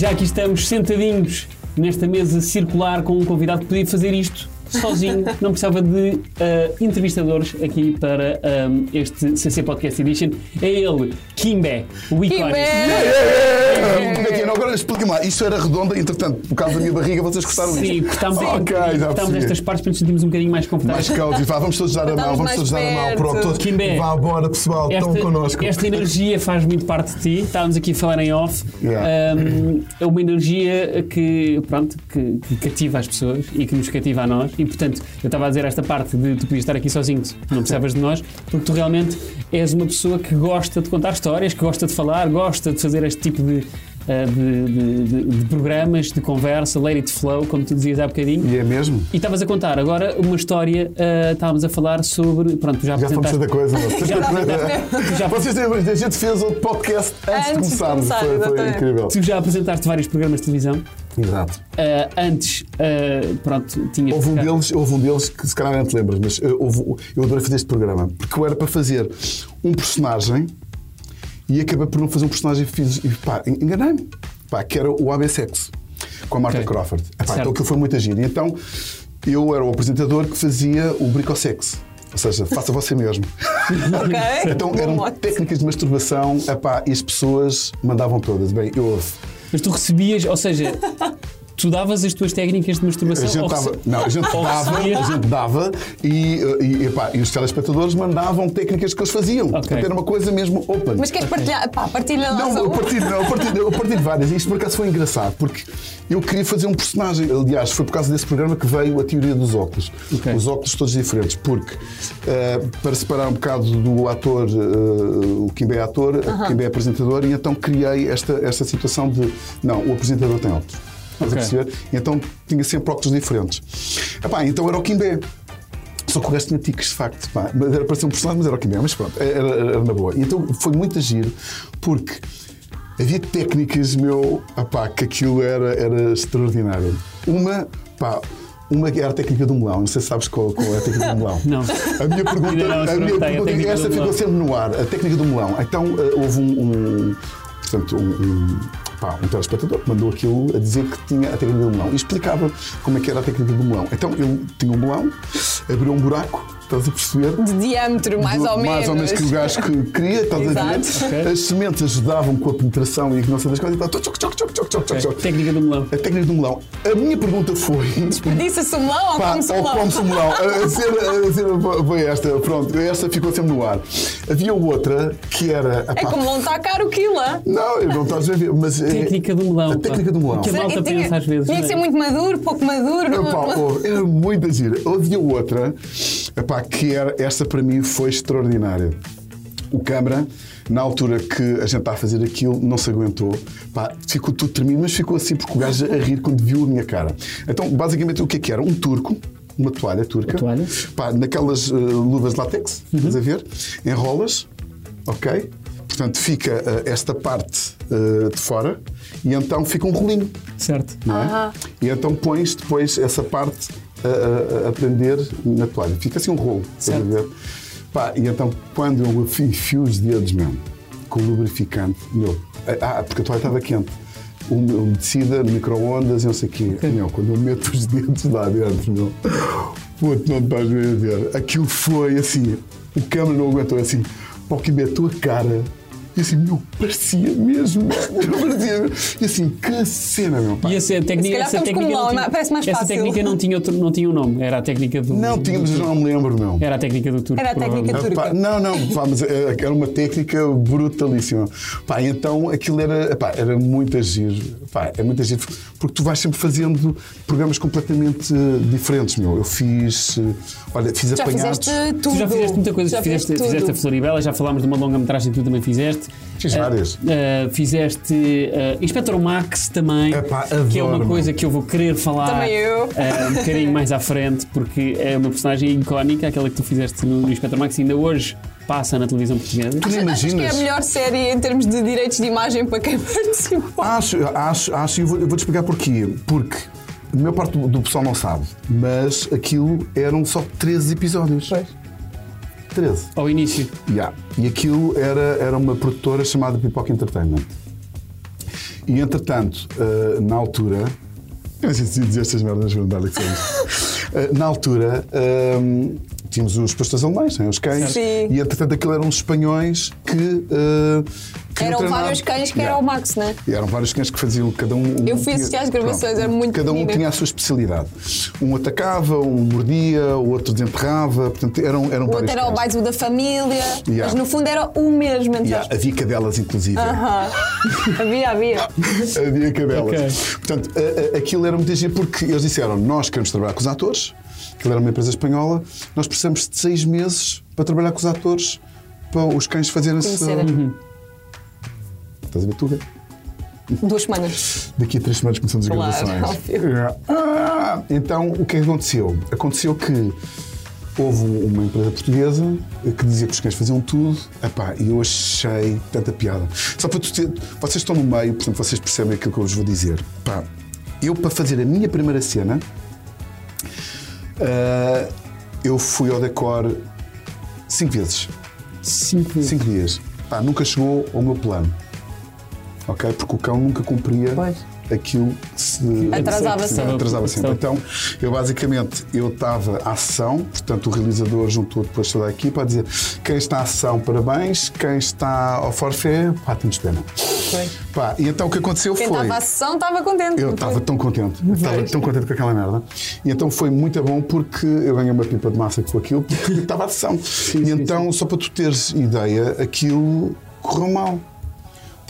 já aqui estamos sentadinhos nesta mesa circular com um convidado que podia fazer isto sozinho, não precisava de uh, entrevistadores aqui para um, este CC Podcast Edition. É ele, Kimbe, o icónico. Kimbe! Agora explica-me lá, isto era redonda, entretanto, por causa da minha barriga, vocês cortaram Sim, isto? cortámos, Ok, já cortámos estas partes para nos sentirmos um bocadinho mais confortáveis. Mais cautos, vá, vamos todos dar a mão, vamos todos dar a mão. Pronto, todos. Kimbe. Vá embora, pessoal, estão connosco. esta energia faz muito parte de ti. Estávamos aqui a falar em off. Yeah. Um, é uma energia que, pronto, que, que cativa as pessoas e que nos cativa a nós. E, portanto, eu estava a dizer esta parte de tu podias estar aqui sozinho, não precisavas de nós, porque tu realmente és uma pessoa que gosta de contar histórias, que gosta de falar, gosta de fazer este tipo de. uh, De, de- de- de programas, de conversa, let it flow, como tu dizias há bocadinho. E é mesmo? E estavas a contar agora uma história, uh, estávamos a falar sobre. Pronto, já Já fomos apresentaste. da coisa. Já já Vocês têm, a gente fez outro podcast antes, de Antes de começarmos. começar, foi, foi incrível. Tu já apresentaste vários programas de televisão. Exato. Uh, antes, uh, pronto, tinha. Houve um, deles, houve um deles que se calhar não te lembras, mas uh, houve- eu adorei fazer este programa porque eu era para fazer um personagem e acabei por não fazer um personagem e fiz. E, pá, enganei-me. Pá, que era o AB Sexo com a Marta Ok. Crawford. Epá, então aquilo foi muito agir. E então eu era o apresentador que fazia o bricosex. Ou seja, faça você mesmo. Ok? Então eram técnicas de masturbação epá, e as pessoas mandavam todas. Bem, eu ouvi. Mas tu recebias, ou seja, tu davas as tuas técnicas de masturbação A gente ou dava, rece- não, a gente dava, a gente dava e, e, epá, e os telespectadores mandavam técnicas que eles faziam. Portanto, era uma coisa mesmo open. Mas queres partilhar? Pá, partilha lá Não, eu partilho, não, eu partilho, eu partilho várias. Isto por acaso foi engraçado, porque eu queria fazer um personagem. Aliás, foi por causa desse programa que veio a teoria dos óculos. Ok. Os óculos todos diferentes. Porque, eh, para separar um bocado do ator, eh, o Kimbe é ator, o Kimbe é apresentador, e então criei esta, esta situação de. Não, o apresentador tem óculos. Estás a Ok. perceber? E então tinha sempre óculos diferentes. Epá, então era o Kimbe. Só que o resto tinha tiques, de facto. Pá, Mas era para ser um personagem, mas era o Kimbe. Mas pronto, era, era- era na boa. E então foi muito agir, porque havia técnicas, meu, opá, que aquilo era, era extraordinário. Uma, pá, uma era a técnica do melão. Não sei se sabes qual, qual é a técnica do melão. Não. A minha pergunta, Ainda não a minha a pergunta técnica esta do ficou sempre no ar. A técnica do melão. Então eh, houve um, um- portanto, um, um, pá, um telespectador mandou aquilo a dizer que tinha a técnica do melão e explicava como é que era a técnica do melão. Então ele tinha um melão, abriu um buraco, estás a perceber? De diâmetro, mais do- ou menos. Mais ou menos que o gajo que queria, estás a ver? Exato. Ok. As sementes ajudavam com a penetração e que não sei das coisas. e tal. Tchoc, tchoc, tchoc, tchoc, tchoc, Ok, tchoc. Técnica do melão. A técnica do melão. A minha pergunta foi. Disse-se o melão ou come-se o ou melão? come-se o melão. A cena, a cena foi esta, pronto, esta ficou sempre no ar. Havia outra que era. É como não está caro o quilo? Não, eu não estás a ver, mas. é- Técnica do melão. A pá. técnica do melão. Que a malta tinha- pensa às vezes. Tinha que não ser é? muito maduro, pouco maduro. Epá, oh, era muito gira. Havia outra epá, que era, esta para mim foi extraordinária. O câmara, na altura que a gente está a fazer aquilo, não se aguentou. Pá, ficou tudo tremido, mas ficou assim porque o gajo a rir quando viu a minha cara. Então, basicamente, o que é que era? Um turco, uma toalha turca, Uma toalha. Pá, naquelas eh, luvas de látex, estás a ver? Enrolas, ok? Portanto, fica eh, esta parte eh, de fora e então fica um rolinho Certo. não é? E então pões depois essa parte a, a- a prender na toalha. Fica assim um rolo, estás a Certo. ver? Pá, e então quando eu enfio os dedos mesmo com lubrificante, meu, ah, porque a toalha estava quente. Umedecida, micro-ondas não sei o quê. Meu, quando eu meto os dedos lá dentro, meu, puto, não estás bem a ver. Aquilo foi assim, o câmera não aguentou assim, pá, o que a tua cara. E assim, meu, parecia mesmo. parecia mesmo. E assim, que cena, meu. Pá. E essa técnica, essa técnica não tinha, é parece mais essa fácil. técnica não tinha, outro, não tinha um nome. Era a técnica do. Não, tínhamos, não me lembro, meu. Era a técnica do turco. Era a técnica turca. Pá, não, não, pá, mas eh, era uma técnica brutalíssima. Pá, então aquilo era, pá, era muito agir. Pá, é muito agir, porque tu vais sempre fazendo programas completamente eh, diferentes, meu. Eu fiz, eh, olha, fiz Já apanhados. fizeste tudo. Tu já fizeste muita coisa, Já fizeste, fizeste fizeste a. Floribela, já falámos de uma longa-metragem que tu também fizeste. Fiz várias. ah, fizeste ah, Inspector Max também, Epá, que é uma coisa que eu vou querer falar ah, um bocadinho mais à frente, porque é uma personagem icónica, aquela que tu fizeste no, no Inspector Max, e ainda hoje passa na televisão portuguesa. Tu nem Acho que é a imaginas. melhor série em termos de direitos de imagem para quem participou. Acho, acho, acho, e eu vou- vou-te explicar porquê. Porque a maior parte do, do pessoal não sabe, mas aquilo eram só 13 episódios. 13. Ao início. Yeah. E aquilo era, era uma produtora chamada Pipoca Entertainment. E entretanto, uh, na altura. Eu não sei se dizer estas merdas verdade, que uh, Na altura. um, tínhamos os pastores alemães, né, os cães, Sim. e entretanto aquilo eram os espanhóis que. Uh, que Eram treinavam. vários cães que Yeah. era o Max, né? E eram vários cães que faziam cada um. Eu fui assistir às gravações, era muito Cada um tinha a sua especialidade. Um atacava, um mordia, o outro desenterrava, portanto eram, eram O vários outro era o cães. mais o da família, Yeah. mas no fundo era o mesmo. entre Yeah, havia cadelas, inclusive. Aham. havia, havia. Havia cadelas. Ok. Portanto, a- a- aquilo era muito giro porque eles disseram: Nós queremos trabalhar com os atores, aquilo era uma empresa espanhola, nós precisamos de seis meses para trabalhar com os atores, para os cães fazerem-se. Conhecerem. Estás a ver tudo? Duas semanas. Daqui a três semanas começamos as Claro, gravações. óbvio. Ah, então, o que é que aconteceu? Aconteceu que houve uma empresa portuguesa que dizia que os cães faziam tudo. Epá, e eu achei tanta piada. Só para tu ter, vocês estão no meio, portanto vocês percebem aquilo que eu vos vou dizer. Pá, eu, para fazer a minha primeira cena, ah, eu fui ao decor cinco vezes. Cinco vezes. Cinco dias. Pá, nunca chegou ao meu plano. Ok? Porque o cão nunca cumpria Pois. aquilo que se Atrasava sempre. Atrasava sempre. Então, eu basicamente eu estava à ação, portanto o realizador juntou depois toda a equipa a dizer quem está à ação, parabéns, quem está ao forfé, pá, temos pena. Pá, e então o que aconteceu Quem foi. estava à sessão estava contente. Eu estava tão contente, estava tão contente com aquela merda. E então foi muito bom porque eu ganhei uma pipa de massa com aquilo porque estava a ação. e então, só para tu teres ideia, aquilo correu mal.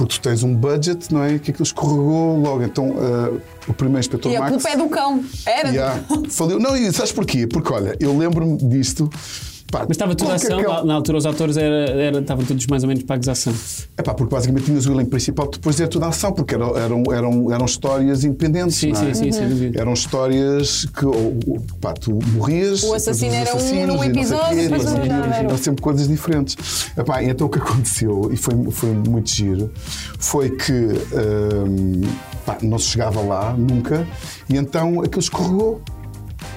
Porque tu tens um budget, não é? Que aquilo escorregou logo. Então, ah, o primeiro inspetor E a Max. culpa é do cão. Era. Yeah, faliu. Não, e sabes porquê? Porque olha, eu lembro-me disto. Pá, Mas estava tudo qualquer ação, na altura os atores era, era- estavam todos mais ou menos pagos à ação. Epá, porque basicamente tinhas o elenco principal, depois era tudo a ação, porque eram, eram, eram, eram histórias independentes. Sim, não é? sim, sim, sem dúvida. Eram histórias que ou- ou, pá, tu morrias. O assassino era um num e episódio, quê, depois não. Eram sempre coisas diferentes. Epá, então o que aconteceu, e foi, foi muito giro, foi que hum, pá, não se chegava lá nunca, e então aquilo escorregou.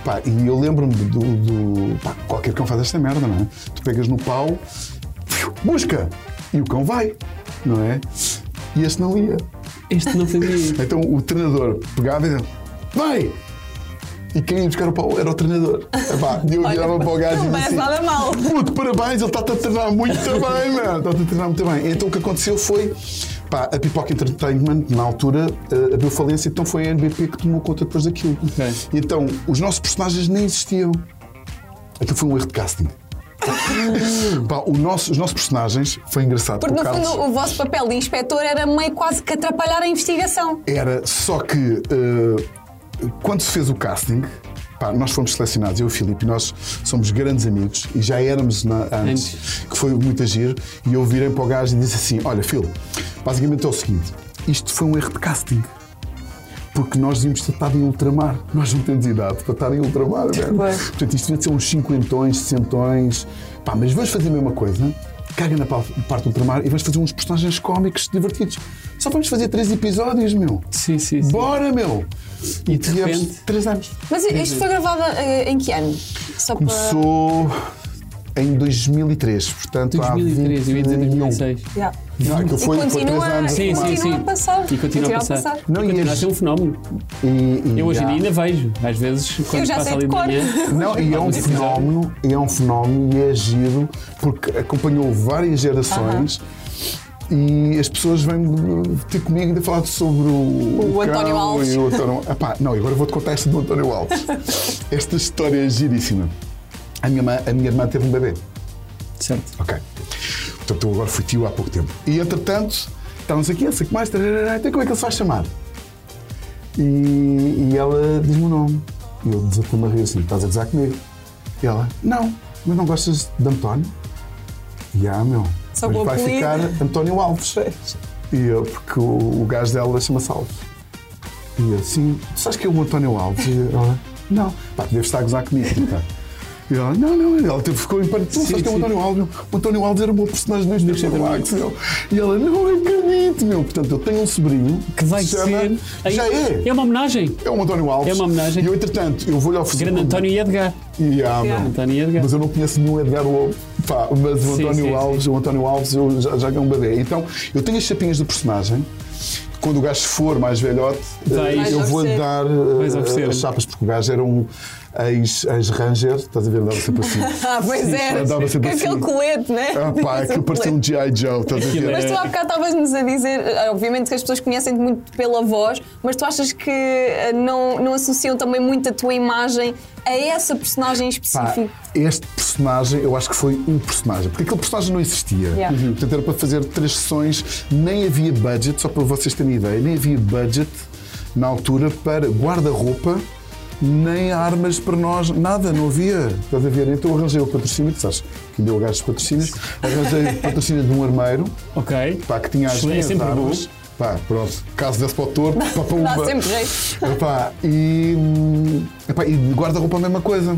Pá, e eu lembro-me do. do- pá, qualquer cão faz esta merda, não é? Tu pegas no pau, busca! E o cão vai, não é? E este não ia. Este não fazia. Então o treinador pegava e dizia: Vai! E quem ia buscar o pau era o treinador. Epá, e eu Olha, virava para o gajo e dizia parece nada mal. Puto, parabéns, ele está-te a treinar muito bem, mano. Está-te a treinar muito bem. Então o que aconteceu foi. Pá, a Pipoca Entertainment, na altura, eh, abriu falência, então foi a NBP que tomou conta depois daquilo. Ok. E então, os nossos personagens nem existiam. Aquilo foi um erro de casting. Pá, o nosso- os nossos personagens, foi engraçado. Porque o no Carlos- fundo o vosso papel de inspetor era meio quase que atrapalhar a investigação. Era só que eh, quando se fez o casting, pá, nós fomos selecionados, eu e o Filipe, e nós somos grandes amigos e já éramos na- antes, Antes. que foi muito agir. E eu virei para o gajo e disse assim: Olha, Filipe, basicamente é o seguinte: isto foi um erro de casting. Porque nós devíamos ter estado em ultramar. Nós não temos idade para estar em ultramar. velho. Pois. Portanto, isto devia ser uns cinquentões, sessentões. Pá, mas vamos fazer a mesma coisa. Caga na pa- parte do ultramar e vamos fazer uns personagens cómicos divertidos. Só vamos fazer três episódios, meu. Sim, sim, sim. Bora, meu! E de tivemos repente- três anos. Mas isto foi gravado eh, em que ano? Só para. Começou em 2003, portanto 2003, eu ia dizer 21. 2006. Yeah. Não, aquilo E foi- foi continua, três anos. Sim, e sim, continua sim. a passar. E continua a passar. Não, e e continua a as- ser um fenómeno. E, e Eu hoje em dia ainda vejo. Às vezes, quando já passa ali de manhã. Não, e é um fenómeno, e é um fenómeno e é giro porque acompanhou várias gerações e as pessoas vêm ter comigo ainda falar sobre o, O António cão Alves. E o António, Epá, não, agora vou-te contar esta do António Alves. esta história é giríssima. A minha, mãe- a minha irmã teve um bebê. Certo. Ok. Portanto, eu agora fui tio há pouco tempo. E entretanto, estávamos aqui, que mais, então como é que ele se vai chamar? E, e ela diz-me o nome. E eu desatei-me a rir assim: estás a gozar comigo? E ela: não, mas não gostas de António? E ah, meu. Só mas vai apelido. ficar António Alves. E eu, porque o, o gajo dela chama-se Alves. E eu, sim, tu sabes que é o António Alves? E ela, não, pá, deves estar a gozar comigo. Tá? E ela, não, não, ela teve- ficou em. Tu Sim, sabes que é o sim. António Alves? O António Alves era o meu personagem Inspector Inspector Max. meu. E ela, não acredito, meu. Portanto, eu tenho um sobrinho Que vai se chama- ser. Já é. É uma homenagem. É o António Alves. É uma homenagem. E eu, entretanto, eu vou-lhe oferecer. Grande António e Edgar. E, ah, meu. António e Edgar. Mas eu não conheço nenhum Edgar Lobo. Pá, mas o Sim, António sim, Alves, o António Alves, eu já, já é um bebê. Então, eu tenho as chapinhas do personagem. quando o gajo for mais velhote, Vais eu vou-lhe dar uh, as chapas, porque o gajo era um ex- ex-ranger, estás a ver, dava sempre assim. Ah, pois é. andava sempre aquele assim. colete, né? Ah, pá, aquilo parecia um G.I. Joe, estás a ver? Mas tu há bocado estavas-nos a dizer, eh, obviamente que as pessoas conhecem-te muito pela voz, mas tu achas que eh, não, não associam também muito a tua imagem a essa personagem em Pá, específico? este personagem, eu acho que foi um personagem, porque aquele personagem não existia. Yeah. Uhum. Portanto, era para fazer três sessões, nem havia budget, só para vocês terem ideia, nem havia budget na altura para guarda-roupa, nem armas para nós, nada, não havia. Estás a ver? Então arranjei o patrocínio, tu sabes que deu o gajo de patrocínios, arranjei o patrocínio de um armário, Ok. pá, que tinha as minhas sempre armas. Pá, pronto, caso desse para o torto, pá, Dá sempre jeito. E, epá, e de guarda-roupa a mesma coisa.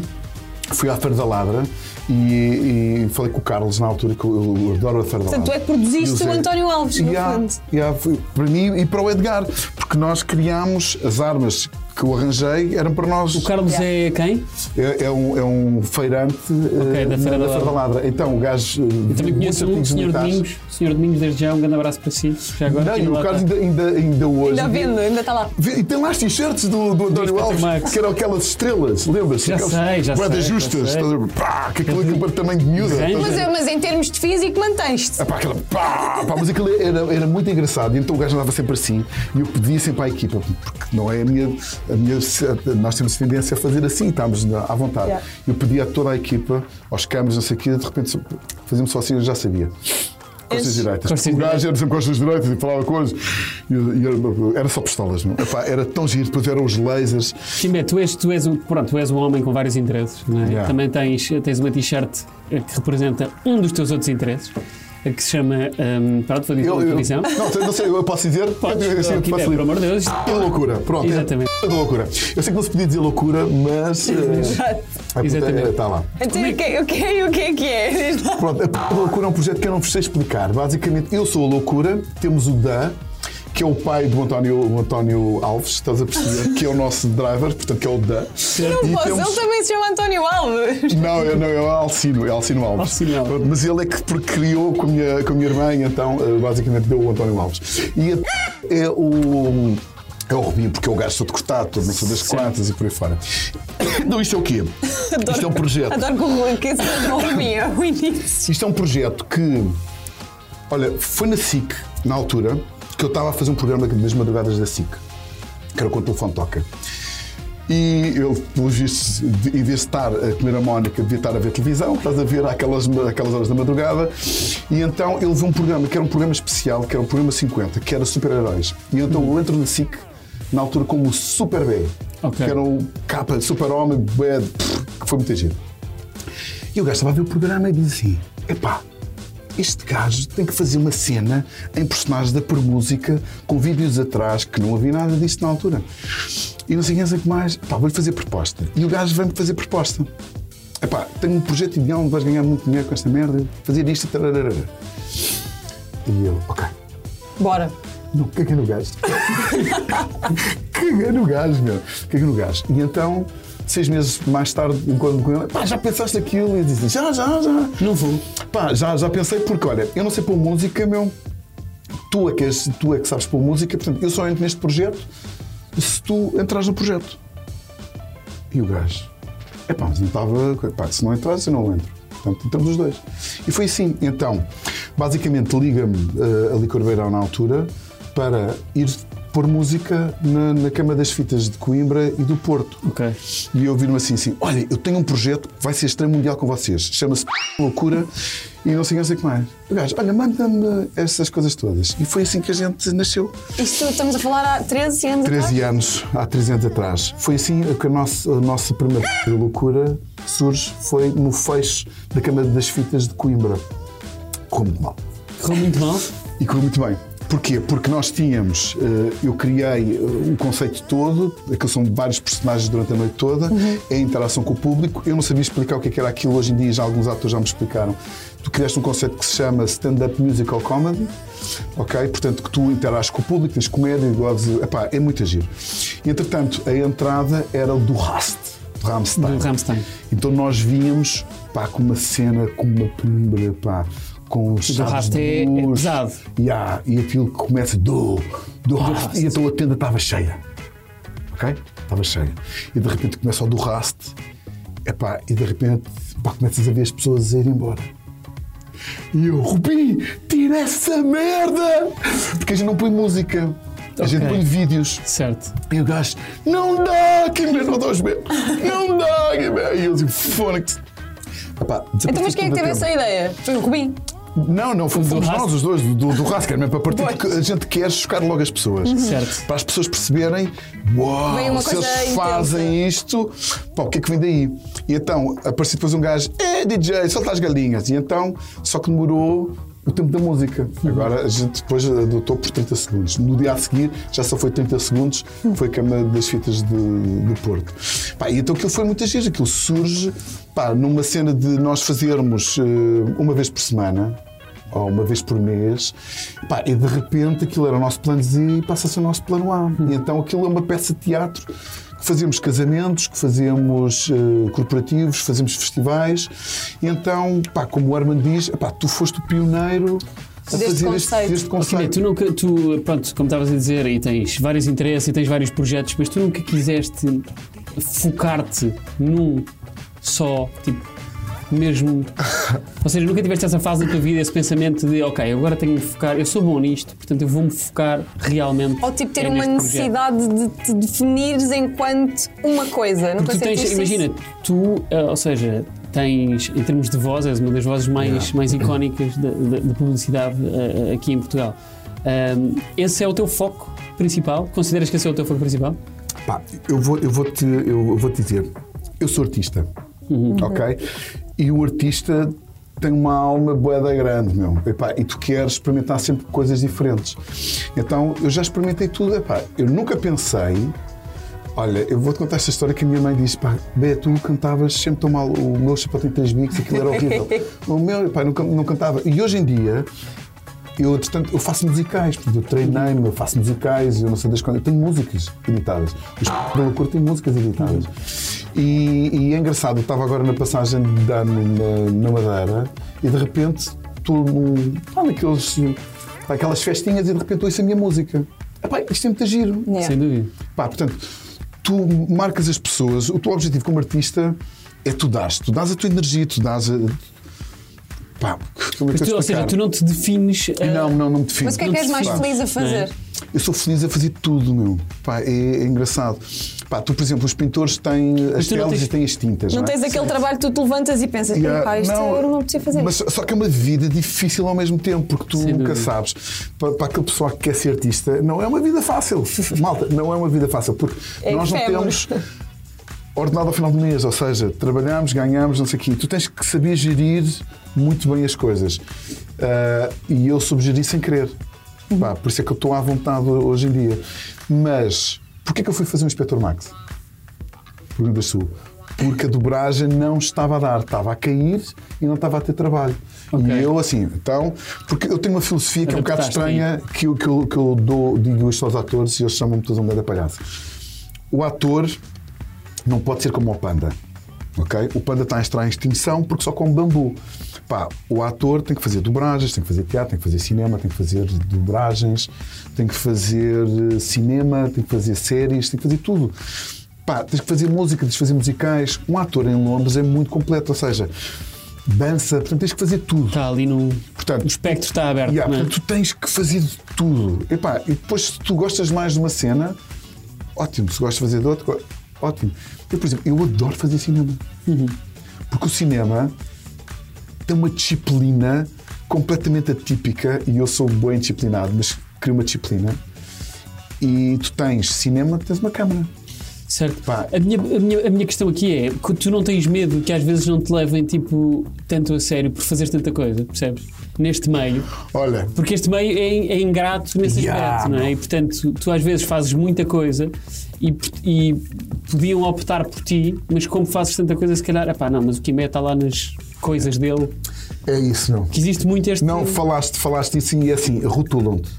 Fui à Feira da Ladra e, e falei com o Carlos na altura, que eu, adoro a Feira da Ladra. Portanto, tu é que produziste E o. António Alves, no Yeah, fundo. yeah, foi para mim e para o Edgar, porque nós criámos as armas que eu arranjei, eram para nós. O Carlos é quem? É, é um, é um feirante eh, da Feira na- da Ladra. Então, o gajo. Eu também conheço o Sr. Domingos. Sr. Domingos, desde já, um grande abraço para si. Já agora, Não, e o. Carlos ainda, ainda, ainda hoje. Ainda vendo, ainda está lá. E tem lá as t-shirts do, do António Alves, que eram aquelas estrelas, lembras-te? Já Aquelas sei, já sei, já justas, sei. Pá, que aquilo aquilo para tamanho de miúda. Mas, é- mas em termos de físico, mantens-te. Pá, aquela, pá, pá, mas aquilo era, era muito engraçado. E então o gajo andava sempre assim. E eu pedia sempre à equipa, porque não é a minha. Minha nós temos tendência a fazer assim, estamos à vontade. Yeah. Eu pedia a toda a equipa, aos câmaras, não sei o quê, de repente fazíamos só assim, eu já sabia. Costas direitas. O gajo era sempre costas direitas e falava coisas. E, e era, era só pistolas, não? Epá, era tão giro. Depois eram os lasers. Timé, tu és, tu, és um, pronto, tu és um homem com vários interesses. Não é? Yeah. Também tens, tens uma t-shirt que representa um dos teus outros interesses, que se chama. Um, pronto, vou dizer Eu, a eu, televisão. não, não sei, eu posso dizer? Podes, Eu, assim, oh, Timé, posso pelo amor de Deus. É loucura, pronto. Exatamente. É, é loucura. Eu sei que não se podia dizer loucura, mas. Exato. Exatamente. Está lá. Então, o que, o, que, o que é que é? Pronto, a loucura é um projeto que eu não vos sei explicar. Basicamente, eu sou a loucura, temos o Dan, que é o pai do António, António Alves, estás a perceber? que é o nosso driver, portanto, que é o Dan. Não E posso, temos- ele também se chama António Alves. Não, eu não, é o Alcino, é Alcino Alves. Alcino Alves. Mas ele é que criou com a minha, com a minha irmã, então eh, basicamente deu o António Alves. E é o. É o Rubinho, porque é o gajo todo cortado, todo não sei das quantas e por aí fora. Então isto é o quê? Isto é um projeto. Adoro que o Rui- que esse é o Rubinho, o início. Isto é um projeto que, olha, foi na SIC, na altura, que eu estava a fazer um programa das madrugadas da SIC, que era quando o telefone toca. E eu, pelos vistos, em vez de estar a comer a Mónica, devia estar a ver televisão, estás a ver aquelas, aquelas horas da madrugada. E então ele viu um programa, que era um programa especial, que era o programa 50, que era super-heróis. E então eu entro na SIC, na altura, como Super B, Ok. que era um capa, super-homem, que foi muito giro. E o gajo estava a ver o programa e diz assim: epá, este gajo tem que fazer uma cena em personagens da por música, com vídeos atrás, que não havia nada disto na altura. E não sei quem é que mais. Pá, vou-lhe fazer proposta. E o gajo vem-me fazer proposta. Epá, tenho um projeto ideal onde vais ganhar muito dinheiro com esta merda, fazer isto e tararara. E eu, ok. Bora. Não, caguei no gajo. caguei no gajo, meu. Caguei no gajo. E então, seis meses mais tarde, enquanto com ele, pá, já pensaste aquilo? E disse, já, já, já. Não vou. Pá, já, já pensei, porque olha, eu não sei pôr música, meu. Tu é, que és, tu é que sabes pôr música, portanto, eu só entro neste projeto se tu entras no projeto. E o gajo, é pá, mas não estava. Pá, se não entras, eu não entro. Portanto, entramos os dois. E foi assim. Então, basicamente, liga-me eh, a Licor Beirão na altura para ir pôr música na, na Cama das Fitas de Coimbra e do Porto. Ok. E eu vi-me assim, assim, olha, eu tenho um projeto que vai ser extremo mundial com vocês. Chama-se Loucura e não sei, não sei o que mais. O gajo, olha, manda-me essas coisas todas. E foi assim que a gente nasceu. Isto estamos a falar há 13 anos 13 atrás? anos, há 13 anos atrás. Foi assim que a nossa, a nossa primeira loucura surge, foi no fecho da Câmara das Fitas de Coimbra. Correu muito mal. Correu muito mal. E correu muito bem. Porquê? Porque nós tínhamos, eh, eu criei eh, o conceito todo, aquilo são vários personagens durante a noite toda, é a interação com o público. Eu não sabia explicar o que é que era aquilo, hoje em dia já alguns atores já me explicaram. Tu criaste um conceito que se chama Stand-Up Musical Comedy, ok? Portanto, que tu interages com o público, tens comédia, gozes, epá, é muito. E, entretanto, a entrada era do Rast, do Rammstein. Do Rammstein. Então nós víamos pá, com uma cena, com uma penumbra, pá, com os Do de é- é pesado. Yeah, e aquilo que começa do, do raste. raste, E então a tenda estava cheia. Ok? Estava cheia. E de repente começa o do raste. Epá, e de repente pá, começas a ver as pessoas a ir embora. E eu, Rubi, tira essa merda! Porque a gente não põe música. A gente Ok. põe vídeos. Certo. E o gajo, não dá, que não dá os meus. Não dá, que E eu digo, fone-se. Então, mas quem é que teve essa ideia? Foi o Rubim. Não, não, fomos do nós os dois, do, do Rascar, mesmo para partir, porque a gente quer chocar logo as pessoas. Certo. Para as pessoas perceberem, uau, uma se eles coisa fazem isto, pá, o que é que vem daí? E então apareceu depois um gajo, é DJ, solta as galinhas. E então, só que demorou o tempo da música. Agora a gente depois adotou por 30 segundos. No dia a seguir já só foi 30 segundos, foi a cama das fitas de, de Porto. Pá, e então aquilo foi muita gira, aquilo surge pá, numa cena de nós fazermos eh, uma vez por semana ou uma vez por mês, pá, e de repente aquilo era o nosso plano Z e passa a ser o nosso plano A. E então aquilo é uma peça de teatro que fazemos casamentos, que fazemos eh, corporativos, fazemos festivais. E então, pá, como o Herman diz, pá, tu foste o pioneiro Deste fazer este, conceito. este conceito. tu nunca, tu, pronto, como estavas a dizer, e tens vários interesses e tens vários projetos, mas tu nunca quiseste focar-te num só, tipo, mesmo. Ou seja, nunca tiveste essa fase da tua vida, esse pensamento de, ok, agora tenho de me focar, eu sou bom nisto, portanto eu vou-me focar realmente. Ou tipo ter é uma neste projeto. necessidade de te definires enquanto uma coisa. Porque tu tens, isso? imagina, tu, eh, ou seja, tens, em termos de voz, és uma das vozes mais, mais icónicas da, da- da publicidade eh, aqui em Portugal. Ahm, esse é o teu foco principal? Consideras que esse é o teu foco principal? Pá, eu vou, eu vou te, eu vou te dizer, eu sou artista, ok? E o artista tem uma alma boeda grande, meu. Epá, e tu queres experimentar sempre coisas diferentes. Então, eu já experimentei tudo. Epá, eu nunca pensei. Olha, eu vou-te contar esta história que a minha mãe disse: pá, Bé, tu cantavas sempre tão mal, o meu tem três bicos, aquilo era horrível. o meu, pá, não, não cantava. E hoje em dia, eu, portanto, eu faço musicais, portanto, eu treinei-me, eu faço musicais, eu não sei das quando. Eu tenho músicas editadas. Os pela cor têm músicas editadas. E, e é engraçado, eu estava agora na passagem de ano na, na Madeira e de repente estou num. naqueles. aquelas festinhas e de repente ouço a minha música. Epá, isto é muito giro. Yeah. Sem dúvida. Pá, portanto, tu marcas as pessoas, o teu objetivo como artista é tu dás, tu dás a tua energia, tu dás a. Pá, como é que tu, ou seja, tu não te defines. eh, Não, não, não me defino. Mas o que é que Não és mais defines, feliz a fazer? Eu sou feliz a fazer tudo, meu. Pá, é, é engraçado. Pá, tu, por exemplo, os pintores têm as não telas tens- e têm as tintas. Não é? tens aquele trabalho que tu te levantas e pensas, Yeah, pá, isto eu não apetecia fazer. Mas só que é uma vida difícil ao mesmo tempo, porque tu Sem nunca dúvida. sabes. Para, para aquele pessoal que quer ser artista, não é uma vida fácil. Malta, não é uma vida fácil, porque É nós não temos ordenado ao final do mês, ou seja, trabalhamos, ganhamos, não sei o quê. Tu tens que saber gerir muito bem as coisas. Ah, e eu soube gerir sem querer. Pá, por isso é que eu estou à vontade hoje em dia. Mas, porquê que eu fui fazer um Inspector Max? Do Sul. Porque a dobragem não estava a dar, estava a cair e não estava a ter trabalho. Ok. E eu, assim, então, porque eu tenho uma filosofia que é um bocado aí. estranha que, eu- que, eu, que eu dou, digo isto aos atores e eles chamam-me todos um grande palhaço. O ator não pode ser como o panda. ok? O panda está a entrar em extinção porque só come bambu. Pá, o ator tem que fazer dobragens, tem que fazer teatro, tem que fazer cinema, tem que fazer dobragens, tem que fazer eh, cinema, tem que fazer séries, tem que fazer tudo. Pá, tens que fazer música, tens que fazer musicais. Um ator em Londres é muito completo, ou seja, dança, portanto tens que fazer tudo. Está ali no. Portanto, O espectro está aberto. Yeah, é? portanto, tu tens que fazer tudo. Epá, e depois, se tu gostas mais de uma cena, ótimo. Se gostas de fazer de outro, go- ótimo. Eu, por exemplo, eu adoro fazer cinema. Porque o cinema tem uma disciplina completamente atípica e eu sou bem disciplinado, mas crio uma disciplina. E tu tens cinema, tens uma câmara. Certo. Pá. A, minha, a, minha, a minha questão aqui é que tu não tens medo que às vezes não te levem tipo, tanto a sério por fazeres tanta coisa, percebes? Neste meio. Olha, Porque este meio é, é ingrato nesse Yeah, aspecto, não é? E portanto, tu às vezes fazes muita coisa e, e podiam optar por ti, mas como fazes tanta coisa, se calhar, epá, não, mas o Kimé está lá nas coisas dele. é isso, não. Que existe muito este. Não, falaste, falaste isso e é assim, rotulam-te.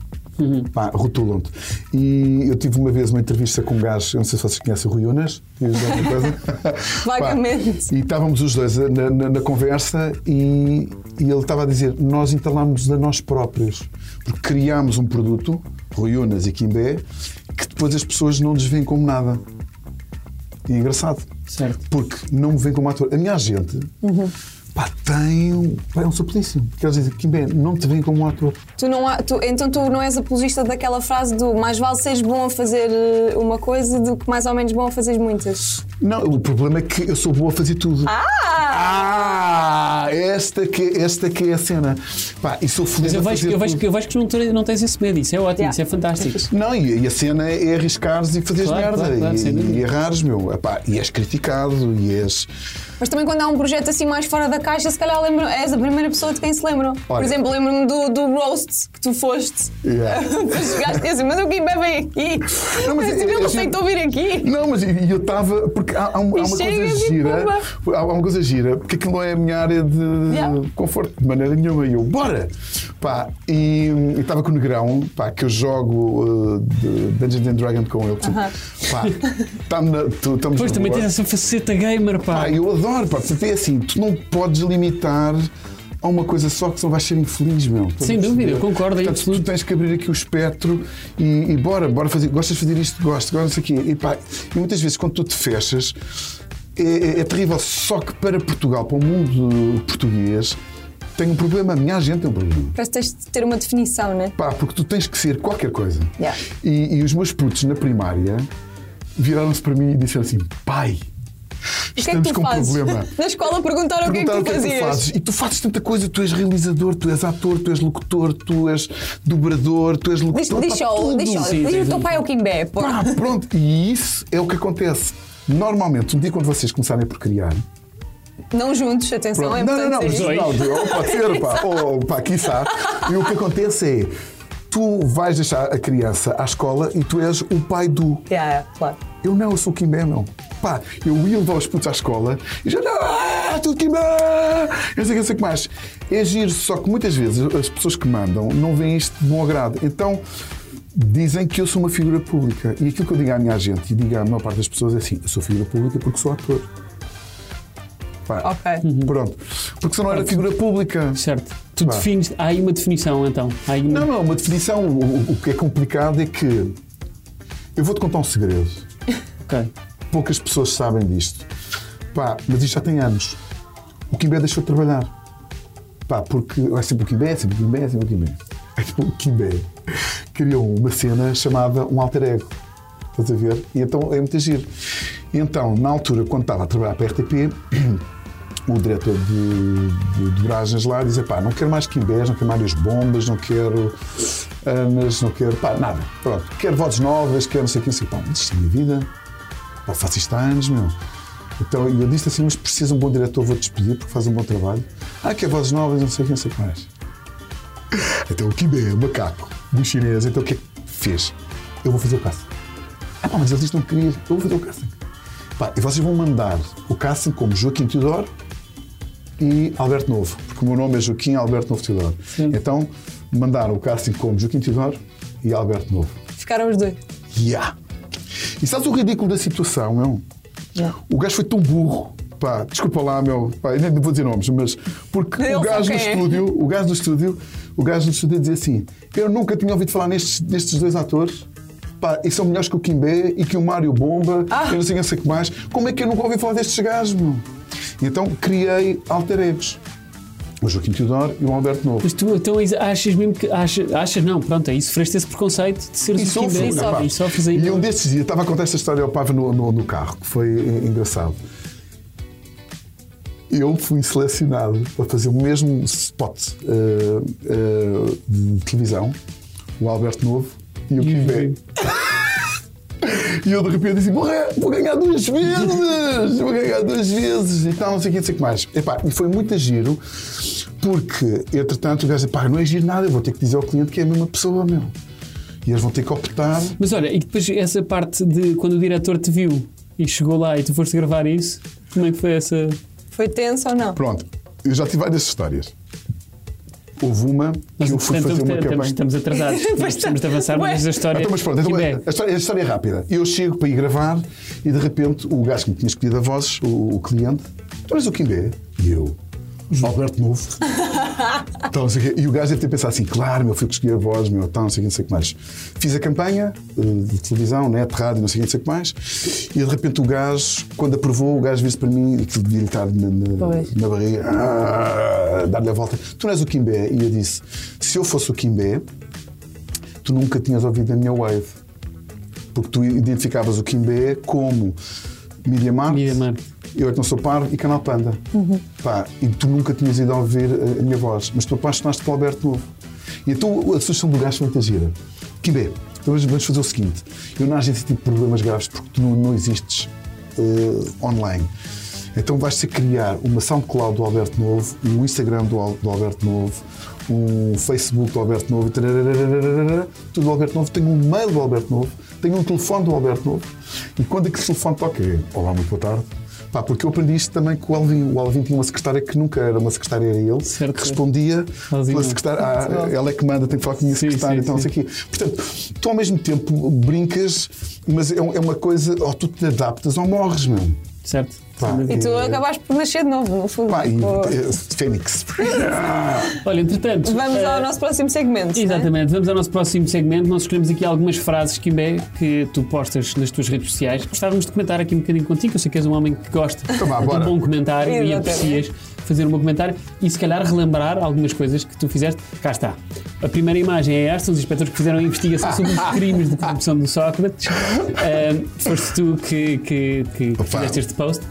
Pá, rotulam-te. E eu tive uma vez uma entrevista com um gajo, eu não sei se vocês conhecem o Rui Unas? Vagamente. Pá, e estávamos os dois na, na- na conversa e, e ele estava a dizer: Nós instalámos a nós próprios, porque criámos um produto, Rui Unas e Kimbé, que depois as pessoas não nos veem como nada. E é engraçado. Certo. Porque não me vem como ator. A minha agente pá, tem um, pá, é um suplício. Quer dizer, Kimbé, não te vem como um ator. Tu não há- tu- então tu não és apologista daquela frase do mais vale seres bom a fazer eh, uma coisa do que mais ou menos bom a fazer muitas. Não, o problema é que eu sou boa a fazer tudo. Ah! esta, que, esta que é a cena. Pá, e sou feliz Mas eu a vejo, fazer eu, vejo, tudo. que- eu vejo que não, te- não tens esse medo. Isso é ótimo, Yeah. isso é fantástico. Não, e, e a cena é arriscares e fazeres Claro, merda. claro, claro, e, e errares, meu. Epá, e és criticado e és. Mas também quando há um projeto assim mais fora da caixa, se calhar lembro, és a primeira pessoa de quem se lembram. Por exemplo, lembro-me do, do roast que tu foste. Yeah. Chegaste e assim, mas o Kim bebem aqui. Não, mas mas eu- ele eu- não aceitou vir aqui. Não, mas eu estava. Porque há, há um- há uma coisa gira. Há uma coisa gira, porque aquilo não é a minha área de Yeah. conforto de maneira nenhuma. E eu, bora! Pá, e estava com o Negrão, pá, que eu jogo uh, de Dungeons and Dragons com ele. Aham. Pá, estamos na- tu- estamos Depois na também tens essa faceta gamer, pá. Pá, eu adoro, pá. Portanto, é assim, tu não podes limitar a uma coisa só que senão vais ser infeliz, meu. Estás Sem dúvida, perceber? eu concordo em Portanto. Tu tens que abrir aqui o espectro e, e bora, bora fazer. Gostas de fazer isto? Gosto, gosto, não sei o quê. E, pá, e muitas vezes quando tu te fechas é, é- é terrível. Só que para Portugal, para o mundo português, tem um problema. A minha gente tem um problema. Parece que tens de ter uma definição, né? Pá, porque tu tens que ser qualquer coisa. Yeah. E, e os meus putos na primária viraram-se para mim e disseram assim: pai. O que é que Estamos tu com um fazes? problema. Na escola perguntaram o que é que Perguntaram tu fazias. fazes. E tu fazes tanta coisa. Tu és realizador, tu és ator, tu és locutor, tu és dobrador, tu és locutor. diz diz. Sim, Diz sim, o teu pai é o Kimbé. Pá, pronto. E isso é o que acontece. Normalmente, um dia quando vocês começarem por criar. Não juntos, atenção, Pronto. é não, não, não, importante mas dizer não, não, pode ser, pá. Ou, pá, quiçá. E o que acontece é. Tu vais deixar a criança à escola e tu és o pai do. Yeah, yeah, claro. Eu não, eu sou o Kimbé, não. Pá, eu ia levar os putos à escola e já, ah, tudo Kimbé! Eu sei o que, eu sei o que mais. É giro, só que muitas vezes as pessoas que mandam não veem isto de bom agrado. Então dizem que eu sou uma figura pública. E aquilo que eu digo à minha gente e digo à maior parte das pessoas é assim: eu sou figura pública porque sou ator. Pá, Ok. Pronto. Porque se eu não era figura pública. Certo. Tu Pá. defines. Há aí uma definição, então. Há aí uma... Não, não, uma definição. O, o que é complicado é que. Eu vou-te contar um segredo. Poucas pessoas sabem disto. Pá, mas isto já tem anos. O Kimbé deixou de trabalhar. Pá, porque é sempre o Kimbé, sempre o Kimbé, sempre o Kimbé. Então o Kimbé criou uma cena chamada um alter ego. Estás a ver? E então é muito giro. E então, na altura, quando estava a trabalhar para a RTP, o diretor de, de lá dizia: pá, não quero mais Kimbés, não quero mais bombas, não quero Anas, não quero, pá, nada. Pronto, quero vozes novas, quero não sei o que, não sei o que. Mas isto é minha vida. Pá, faço isto há anos, meu. Então eu disse assim: mas precisa um bom diretor, vou despedir porque faz um bom trabalho. Ah, quer vozes novas, não sei o que, não sei que mais. Então o Kimbé, o macaco do chinês, então o que é que fez? Eu vou fazer o casting. Ah, pá, mas ele disse que não queria, eu vou fazer o casting. Pá, e vocês vão mandar o casting como Joaquim Teodoro e Alberto Novo, porque o meu nome é Joaquim Alberto Novo Teodoro. Então mandaram o casting como Joaquim Teodoro e Alberto Novo. Ficaram os dois. Yeah. E sabes o ridículo da situação, meu? Yeah. O gajo foi tão burro. Pá, desculpa lá, meu. Pá, nem vou dizer nomes, mas. Porque o gajo quem é. estúdio, o gajo do estúdio, o gajo do estúdio dizia assim: Eu nunca tinha ouvido falar nestes, nestes dois atores. Pá, e são melhores que o Kimbé e que o Mário Bomba, Ah. eu não sei, não sei o que mais. Como é que eu nunca ouvi falar destes gajos, meu? E então criei alter egos. O Joaquim Teodoro e o Alberto Novo. Mas tu então achas mesmo que. Achas, achas não, pronto, aí sofreste esse preconceito de seres E o sofro, sofre. E sofres aí. E um destes dias, estava a contar esta história ao Pava no, no, no carro, que foi engraçado. Eu fui selecionado para fazer o mesmo spot eh, eh, de televisão, o Alberto Novo e o Kimbé. E eu de repente disse: vou ganhar, vou ganhar duas vezes! Vou ganhar duas vezes! E tal, não sei o que, não sei o que mais. Epá, e foi muito giro, porque, entretanto, o gajo disse: pá, não é giro nada, eu vou ter que dizer ao cliente que é a mesma pessoa, meu. E eles vão ter que optar. Mas olha, e depois essa parte de quando o diretor te viu e chegou lá e tu foste gravar isso, como é que foi essa. Foi tenso ou não? Pronto, eu já tive várias histórias. Houve uma que eu fui fazer uma estamos, campanha. estamos atrasados. Nós precisamos de avançar, mas a história. Então, mas pronto, então, a, história, a história é rápida. Eu chego para ir gravar e de repente o gajo que me tinha escolhido a vozes, o, o cliente, tu és o Kimbé? E eu, Alberto Novo. então, não sei o quê. E o gajo deve ter pensado assim, claro, meu filho que a voz, meu, então, não sei o que, não sei o que mais. Fiz a campanha eh, de televisão, net, rádio, não sei o que, não sei o que mais. E de repente o gajo, quando aprovou, o gajo visse para mim, aquilo devia estar na, na, na barriga, ah, dar-lhe a volta. Tu não és o Kimbé? E eu disse, se eu fosse o Kimbé, tu nunca tinhas ouvido a minha wave. Porque tu identificavas o Kimbé como Media Markt. Eu é que não sou par e Canal Panda. Pá, e tu nunca tinhas ido a ouvir a, a minha voz, mas tu apaixonaste pelo Alberto Novo. E então a sugestão do gajo foi muito gira. Kimbé, então vamos- fazer o seguinte: eu na agência tive problemas graves porque tu não, existes eh, online. Então vais ter que criar uma SoundCloud do Alberto Novo, um Instagram do, Al- do Alberto Novo, um Facebook do Alberto Novo, tudo do Alberto Novo, tenho um mail do Alberto Novo, tenho um telefone do Alberto Novo. E quando aquele telefone toca, olá, muito boa tarde. Pá, porque eu aprendi isto também com o Alvin. O Alvin tinha uma secretária que nunca era uma secretária, era ele, Certo. que respondia Alvin. pela secretária. Ah, ela é que manda, tem que falar com a minha Sim, secretária, sim, então o quê. Portanto, tu ao mesmo tempo brincas, mas é é uma coisa, ou tu te adaptas ou morres, meu. Certo? Pá, E tu É. acabaste por nascer de novo, no fundo. Pá, e, Pô. eh, Fênix. Olha, entretanto. Vamos eh, ao nosso próximo segmento. é? Exatamente, vamos ao nosso próximo segmento. Nós escolhemos aqui algumas frases, Kimbé, que tu postas nas tuas redes sociais. Gostávamos de comentar aqui um bocadinho contigo, eu sei que és um homem que gosta Então de um bom comentário e aprecias fazer um bom comentário e se calhar relembrar algumas coisas que tu fizeste. Cá está. A primeira imagem é esta, os inspectores que fizeram a investigação sobre os crimes de corrupção do Sócrates. Ah, foste tu que, que, que fizeste este post.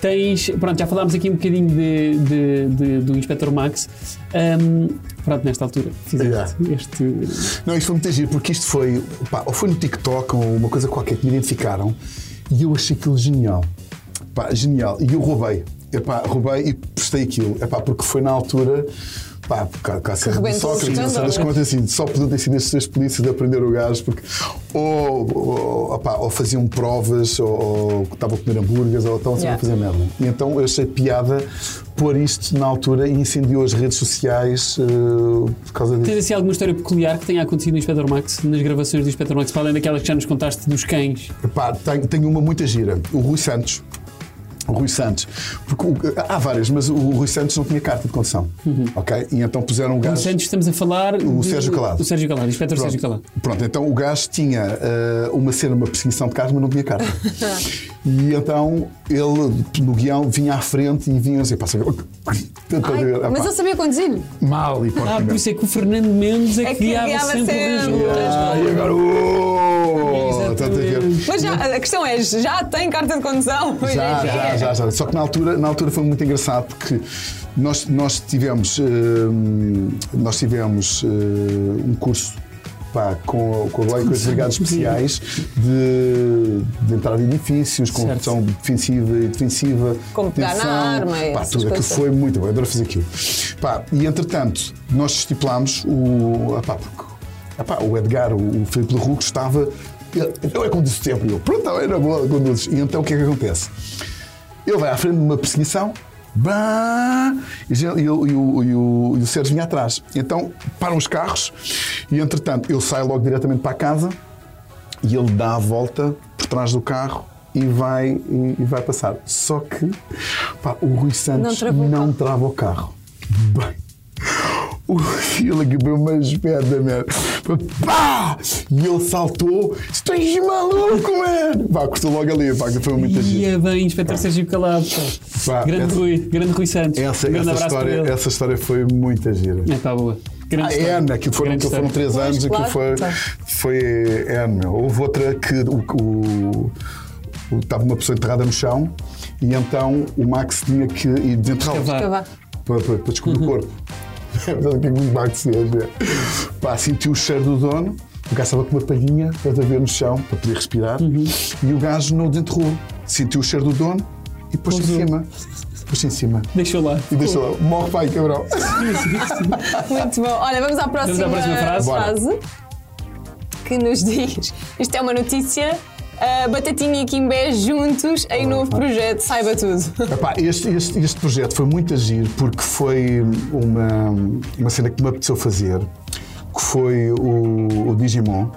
Tens, pronto, já falámos aqui um bocadinho de, de- de- do Inspector Max. Ahm, pronto, nesta altura fizeste este. Não, isto foi muito giro, porque isto foi, pá, ou foi no TikTok ou uma coisa qualquer que me identificaram e eu achei aquilo genial. Pá, genial. E eu roubei. Epá, roubei e postei aquilo. Epá, porque foi na altura. Pá, cá, cá, Que rebentou o Sócrates, das contas, assim, só podiam ter sido estes três polícias a prender o gajo, porque ou, ou, opá, ou faziam provas, ou, ou estavam a comer hambúrgueres, ou estavam Yeah. a fazer merda. E então eu achei piada pôr isto na altura e incendiou as redes sociais eh, por causa disso. Tens assim alguma história peculiar que tenha acontecido no Inspector Max, nas gravações do Inspector Max, para além daquelas que já nos contaste dos cães? Epá, tenho, tenho uma muita gira. O Rui Santos. O Rui Santos. Porque o- há várias, mas o Rui Santos não tinha carta de condução. Ok? E então puseram o No gajo. Santos estamos a falar. O de- Sérgio Calado. O Sérgio Calado, o Inspector Pronto. Sérgio Calado. Pronto, então o gajo tinha eh, uma cena, uma perseguição de carro, mas não tinha carta. e então ele, no guião, vinha à frente e vinha assim, passa. Ai, mas eu sabia conduzir. Mal e Ah, por porcamente. isso é que o Fernando Mendes é, É que guiava guiava sempre o sempre. Range Ah, e agora. Oh? Exatamente. Mas já, a questão é, já tem carta de condução? Já, já, já, já. Só que na altura, na altura foi muito engraçado porque nós, nós tivemos, hum, nós tivemos hum, um curso pá, com, com a lei com as brigadas especiais de, de entrar em edifícios, com Certo. opção defensiva e defensiva. Como pegar na arma e Pá, tudo aquilo foi muito bom, eu adoro fazer aquilo. Pá, e entretanto, nós estipulámos o. ah, pá, porque, ah, pá, o Edgar, o, o Filipe Leroux, estava. ele- Eu é conduzo sempre, eu, pronto, bem, na boa, conduzes. E então o que é que acontece? Ele vai à frente de uma perseguição, bah, e, e o- e e o- e o Sérgio vinha atrás. Então param os carros e, entretanto, eu saio logo diretamente para a casa e ele dá a volta por trás do carro e vai, e, e vai passar. Só que pá, o Rui Santos não carro. trava o carro. Bem. O Fila que deu uma espeta, man. Pá! E ele saltou. Estou maluco, man! Pá, custou logo ali, pá, que foi muito giro. Ia bem, Inspector Sérgio Calado. pá. Pá, grande essa- Rui, grande Rui Santos. Essa, grande essa, história, para ele. essa história foi muito gira. É pá, boa. Grande Ah, história. N, aquilo foram, aquilo foram três Pois, anos, claro, aquilo foi, tá. foi N. meu. Houve outra que o, o- o- estava uma pessoa enterrada no chão e então o Max tinha que ir desenterrá-lo para, para, para descobrir Uhum. o corpo. O que é que o Max fez? né? Pá, sentiu o cheiro do dono, o gajo estava com uma palhinha para ver no chão, para poder respirar, Uhum. e o gajo não desenterrou. Sentiu o cheiro do dono e pôs-se em cima. Pôs-se em cima. Deixou lá. E deixou lá, morre pai, cabrão. Muito bom. Olha, vamos à próxima, Vamos à próxima frase? Frase que nos diz. Isto é uma notícia a Batatinha e Kimbé juntos em novo projeto, saiba tudo. Epá, este, este, este projeto foi muito agir porque foi uma, uma cena que me apeteceu fazer, que foi o, o Digimon.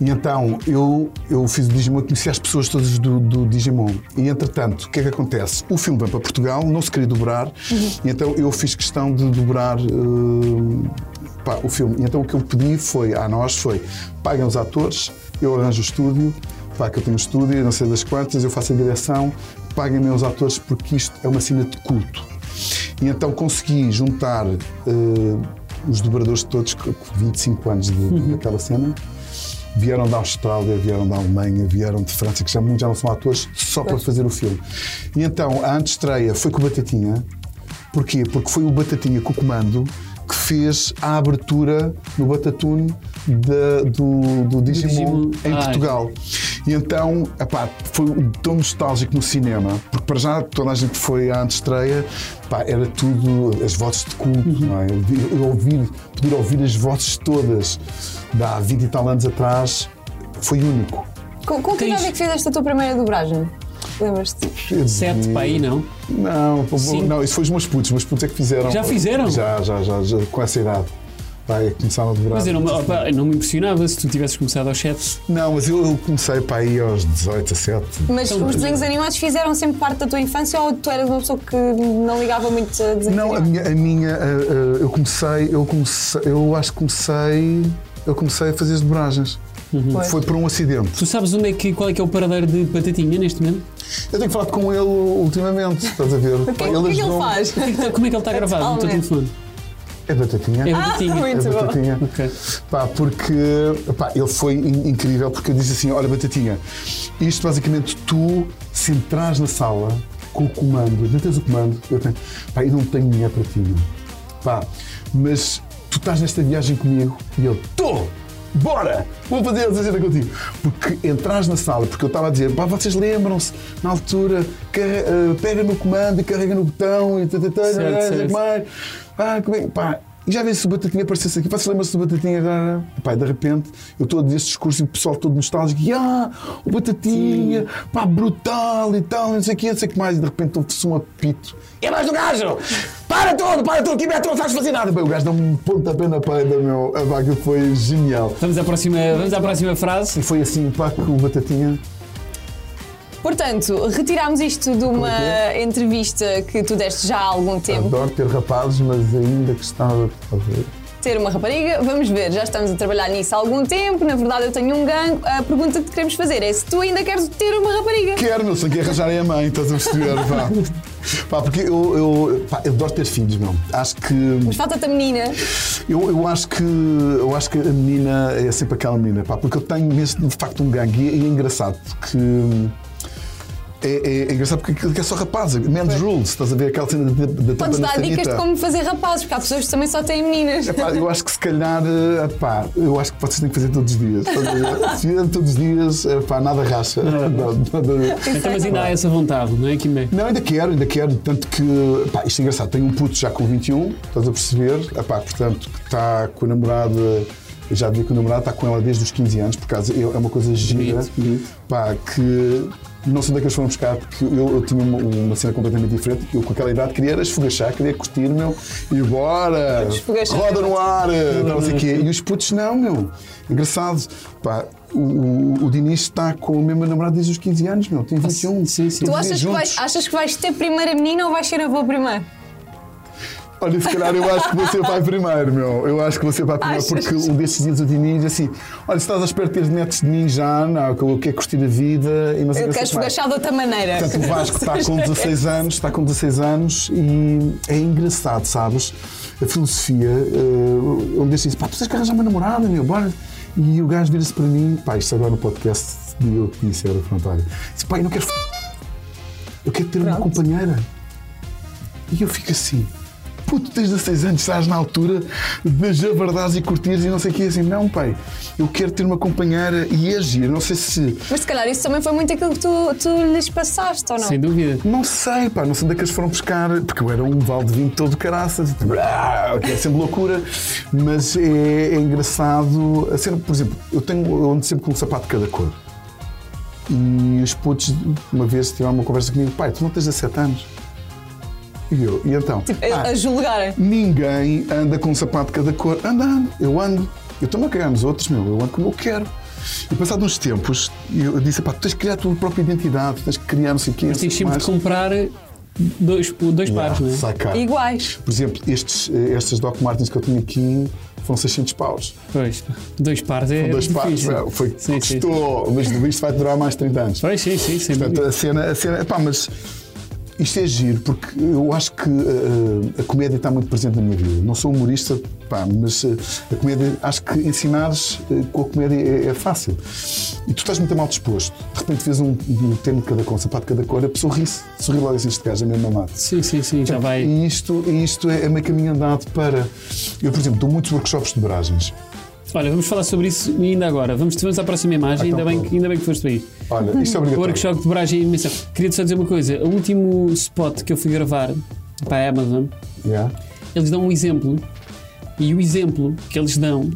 E então eu, eu fiz o Digimon conheci as pessoas todas do, do Digimon. E entretanto, o que é que acontece? O filme vem para Portugal, não se queria dobrar, e então eu fiz questão de dobrar eh, pá, o filme. E então o que eu pedi foi a nós foi paguem os atores, eu arranjo o estúdio, pá, que eu tenho um estúdio, não sei das quantas, eu faço a direção, paguem-me os atores porque isto é uma cena de culto. E então consegui juntar eh, os dobradores todos, com 25 anos de, daquela cena. Vieram da Austrália, vieram da Alemanha, vieram de França, que já, muitos já não são atores, só para fazer o filme. E então a antestreia foi com o Batatinha. Porquê? Porque foi o Batatinha com o comando que fez a abertura no Batatune do, do Digimon Digimon. em Ai. E então, epá, foi tão nostálgico no cinema, porque para já toda a gente foi à antestreia, pá, era tudo as vozes de culto, não é? Eu, eu ouvir, poder ouvir as vozes todas de há 20 e tal anos atrás foi único. Com, com que idade é que fizeste a tua primeira dobragem? Lembras-te? Sete para aí, não? Não, não, isso foi os meus putos, os meus putos é que fizeram. Já fizeram? Já, já, já, já, com essa idade. Vai, começaram a dobrar. Mas eu não, me- opa, não me impressionava se tu tivesses começado aos 7. Não, mas eu, eu comecei para aí aos 18, 17. Mas Então, os desenhos animados fizeram sempre parte da tua infância ou tu eras uma pessoa que não ligava muito a desenhos Não, a minha, a minha a- a- eu comecei, eu comecei, eu acho que comecei, eu comecei a fazer as dobragens. Pois. Foi por um acidente. Tu sabes onde é que, qual é que é o paradeiro de Batatinha neste momento? Eu tenho falado com ele ultimamente, estás a ver? O que, o que é que ele faz? Como é que ele está gravado no teu telefone? É batatinha. É Ah, Batatinha. muito É bom. batatinha. Ok. Pá, porque pá, ele foi in- incrível porque eu disse assim: olha, Batatinha, isto basicamente tu se entras na sala com o comando, não tens o comando, eu tenho, pá, eu não tenho dinheiro para ti, pá, mas tu estás nesta viagem comigo e ele, estou! Bora! Vou fazer essa cena contigo. Porque entras na sala, porque eu estava a dizer, pá, vocês lembram-se, na altura, carre- eh, pega no comando e carrega no botão e tata, tata, Certo, mais. Ah, como é pá, e já vê se o Batatinha aparecesse aqui. Vocês lembram-se do Batatinha agora? Pá, de repente, eu estou a dizer este discurso e o pessoal todo nostálgico. E, ah, o Batatinha, pá, brutal e tal, não sei o que, não sei o que mais. E de repente ouve-se um apito. É mais do gajo! Para tudo, para tudo, aqui Beto, não sabes fazer nada. Bem, o gajo dá-me um pontapé na parede, meu. A vaga foi genial. Vamos à próxima, vamos à próxima frase. E foi assim, pá, que o Batatinha. Portanto, retirámos isto de uma é entrevista que tu deste já há algum tempo. Adoro ter rapazes, mas ainda gostava de fazer. Ter uma rapariga, vamos ver, já estamos a trabalhar nisso há algum tempo. Na verdade, eu tenho um gangue. A pergunta que te queremos fazer é se tu ainda queres ter uma rapariga. Quero, meu, se não quer arranjarem a mãe, estás a perceber? Pá, pá porque eu, eu, pá, eu adoro ter filhos, meu. Acho que. Mas falta-te a menina. Eu, eu, acho que, eu acho que a menina é sempre aquela menina, pá, porque eu tenho mesmo de facto um gangue e é, e é engraçado porque. É, é- é engraçado porque aquilo que é só rapaz, men's rules, estás a ver aquela cena da, da Podes tampa dar dicas de como fazer rapazes, porque há pessoas que também só têm meninas. Epá, eu acho que se calhar, eh, pá, eu acho que vocês têm que fazer todos os dias. Se fizerem todos os dias, epá, nada racha. Não, não, não. Então, mas ainda há essa vontade, não é, Kimé? Não, ainda quero, ainda quero. Tanto que, pá, isto é engraçado. Tenho um puto já com 21, estás a perceber? Epá, portanto, que está com a namorada. Eu já vi que o namorado está com ela desde os 15 anos, por causa é uma coisa gira. Pá, que não sei onde é que eles foram buscar, porque eu, eu tinha uma, uma cena completamente diferente. Eu, com aquela idade, queria era esfogachar, queria curtir, meu. E bora! Roda no ar! Não sei o quê. E os putos, não, meu. Engraçado. Pá, o, o, o Dinis está com a mesma namorada desde os 15 anos, meu. Tem 21. sim, sim. Tu Todos achas que, vais, achas que vais ter primeira menina ou vais ser avô primeiro? Olha, se calhar eu acho que você vai primeiro, meu. Eu acho que você vai primeiro, Achas? porque um destes dias o Diniz diz assim: Olha, se estás à espera de teres netos de mim já, não, que eu quero curtir a vida e não sei Eu que quero esfogachar de outra maneira. Portanto, o Vasco está com 16 anos, está com 16 anos e é engraçado, sabes? A filosofia, uh, onde diz assim, pá, tu tens que arranjar uma namorada, meu, bora. E o gajo vira-se para mim, pá, isto agora no podcast, e eu que disse, era frontário. Disse, pá, eu não quero. f***, Eu quero ter uma Pronto. companheira. E eu fico assim. Puto, tens 16 anos, estás na altura de javardares e curtires e não sei o que. Assim, não, pai, eu quero ter uma companheira e agir. Não sei se. Mas se calhar isso também foi muito aquilo que tu, tu lhes passaste, ou não? Sem dúvida. Não sei, pá, não sei onde é que eles foram buscar, porque eu era um vale de vinho todo caraças, e tipo, ah, que é sempre loucura, mas é, é engraçado. A cena, por exemplo, eu tenho eu ando sempre com um sapato de cada cor. E os putos, uma vez, tiveram uma conversa comigo: pai, tu não tens 17 anos? E eu, e então? Tipo, "Ah, a, julgarem. Ninguém anda com um sapato de cada cor. Anda, ando, eu ando. Eu estou-me a cagar nos outros, meu. Eu ando como eu quero. E passado uns tempos, eu disse: pá, tu tens que criar a tua própria identidade, tu tens que criar não sei o quê. Mas tens sempre mais." de comprar dois, dois pares, não é? Sacar. Iguais. Por exemplo, estes, eh, estes Doc Martens que eu tenho aqui foram 600 paus. Pois, dois pares é. São dois pares, difícil. meu, foi Sim, sim. custou, mas isto vai durar mais de 30 anos. Pois, sim, sim, sem Portanto, a cena, a cena, pá, mas isto é giro porque eu acho que eh, a comédia está muito presente na minha vida. Não sou humorista, pá, mas eh, a comédia, acho que ensinares eh, com a comédia é, é fácil. E tu estás muito mal disposto. De repente vês um, um termo de cada cor, um sapato de cada cor, a pessoa ri-se, sorri logo assim, este gajo é mesmo amado. Sim, sim, sim, já vai. E isto, e isto é, é meio caminho andado para. Eu, por exemplo, dou muitos workshops de dobragens. Olha, vamos falar sobre isso ainda agora. Vamos, vamos à próxima imagem, Ah, então ainda, bem, que- ainda bem que foste aí. Olha, isto é O obrigatório. workshop de dobragem e dimensão. Queria-te só dizer uma coisa: o último spot que eu fui gravar para a Amazon, Yeah. eles dão um exemplo e o exemplo que eles dão